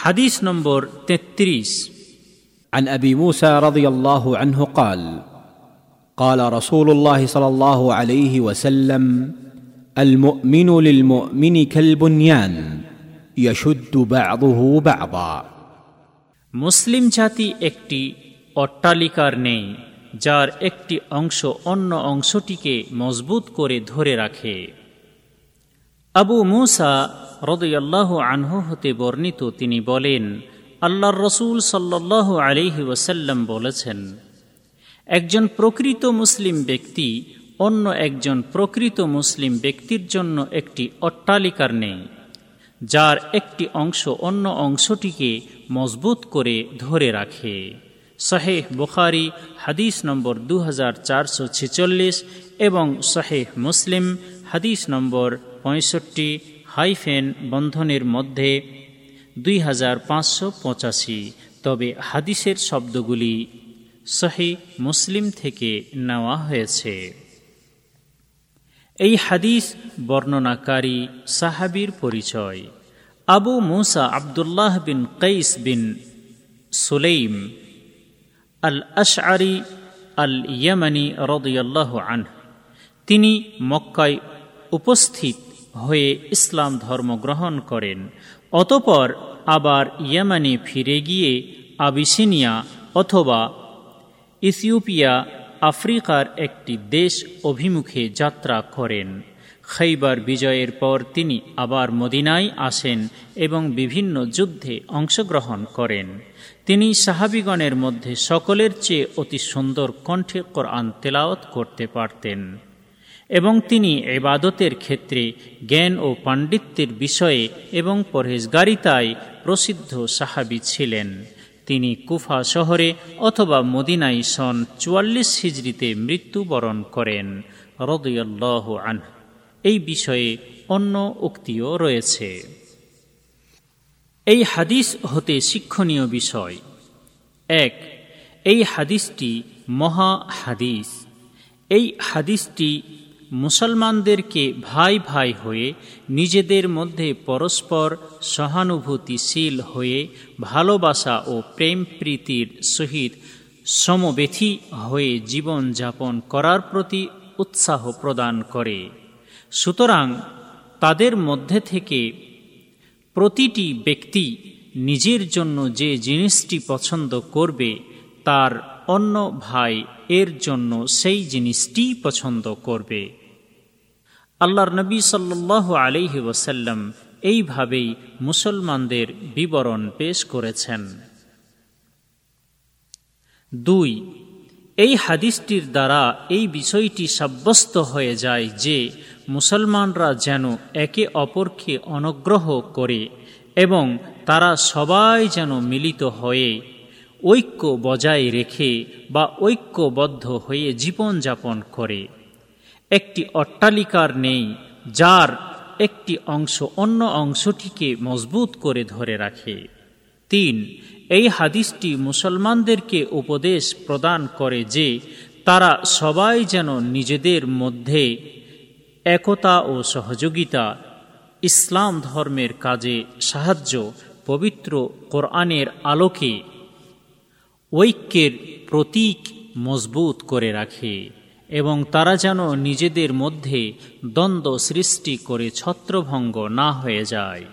হাদিস নম্বর তেত্রিশ عن ابي موسى رضي الله عنه قال قال رسول الله صلى الله عليه وسلم المؤمن للمؤمن كالبنيان يشد بعضه بعضا মুসলিম জাতি একটি অট্টালিকার নেই যার একটি অংশ অন্য অংশটিকে মজবুত করে ধরে রাখে আবু মুসা রদয়াল্লাহ আনহু হতে বর্ণিত তিনি বলেন, আল্লাহর রসুল সাল্লাহ আলিহি ওসাল্লাম বলেছেন, একজন প্রকৃত মুসলিম ব্যক্তি অন্য একজন প্রকৃত মুসলিম ব্যক্তির জন্য একটি অট্টালিকার নেই, যার একটি অংশ অন্য অংশটিকে মজবুত করে ধরে রাখে। শাহেহ বুখারি, হাদিস নম্বর দু হাজার চারশো ছেচল্লিশ এবং শাহেহ মুসলিম, হাদিস নম্বর পঁয়ষট্টি হাইফেন বন্ধনের মধ্যে দুই হাজার পাঁচশো পঁচাশি। তবে হাদিসের শব্দগুলি সহি মুসলিম থেকে নেওয়া হয়েছে। এই হাদিস বর্ণনাকারী সাহাবির পরিচয়। আবু মুসা আবদুল্লাহ বিন কৈস বিন সুলেইম আল আশআরি আল ইয়ামানি রদিয়াল্লাহ আন তিনি মক্কায় উপস্থিত হয়ে ইসলাম ধর্ম গ্রহণ করেন। অতপর আবার ইয়ামানে ফিরে গিয়ে আবিসিনিয়া অথবা ইথিওপিয়া, আফ্রিকার একটি দেশ অভিমুখে যাত্রা করেন। খৈবার বিজয়ের পর তিনি আবার মদিনায় আসেন এবং বিভিন্ন যুদ্ধে অংশগ্রহণ করেন। তিনি সাহাবিগণের মধ্যে সকলের চেয়ে অতি সুন্দর কণ্ঠে কোরআন তেলাওত করতে পারতেন। এবং তিনি এবাদতের ক্ষেত্রে জ্ঞান ও পাণ্ডিত্যের বিষয়ে এবং পরহেজগারিতায় প্রসিদ্ধ সাহাবি ছিলেন। তিনি কুফা শহরে অথবা মদিনাই সন চুয়াল্লিশ হিজড়িতে মৃত্যুবরণ করেন, রদয়াল্লাহ আন এই বিষয়ে অন্য উক্তিও রয়েছে। এই হাদিস হতে শিক্ষণীয় বিষয়। এক, এই হাদিসটি মহা হাদিস। এই হাদিসটি মুসলমানদেরকে ভাই ভাই হয়ে নিজেদের মধ্যে পরস্পর সহানুভূতিশীল হয়ে ভালোবাসা ও প্রেম প্রীতির সহিত সমবেথী হয়ে জীবন যাপন করার প্রতি উৎসাহ প্রদান করে। সুতরাং তাদের মধ্যে থেকে প্রতিটি ব্যক্তি নিজের জন্য যে জিনিসটি পছন্দ করবে, তার অন্য ভাই এর জন্য সেই জিনিসটি পছন্দ করবে। আল্লাহর নবী সাল্লাহ আলিহি ওসাল্লাম এইভাবেই মুসলমানদের বিবরণ পেশ করেছেন। দুই, এই হাদিসটির দ্বারা এই বিষয়টি সাব্যস্ত হয়ে যায় যে মুসলমানরা যেন একে অপরকে অনুগ্রহ করে এবং তারা সবাই যেন মিলিত হয়ে ঐক্য বজায় রেখে বা ঐক্যবদ্ধ হয়ে জীবনযাপন করে। একটি অট্টালিকার নেই, যার একটি অংশ অন্য অংশটিকে মজবুত করে ধরে রাখে। তিন, এই হাদিসটি মুসলমানদেরকে উপদেশ প্রদান করে যে তারা সবাই যেন নিজেদের মধ্যে একতা ও সহযোগিতা, ইসলাম ধর্মের কাজে সাহায্য, পবিত্র কোরআনের আলোকে ঐক্যের প্রতীক মজবুত করে রাখে। এবং তারা যেন নিজেদের মধ্যে দ্বন্দ্ব সৃষ্টি করে ছত্রভঙ্গ না হয়ে যায়।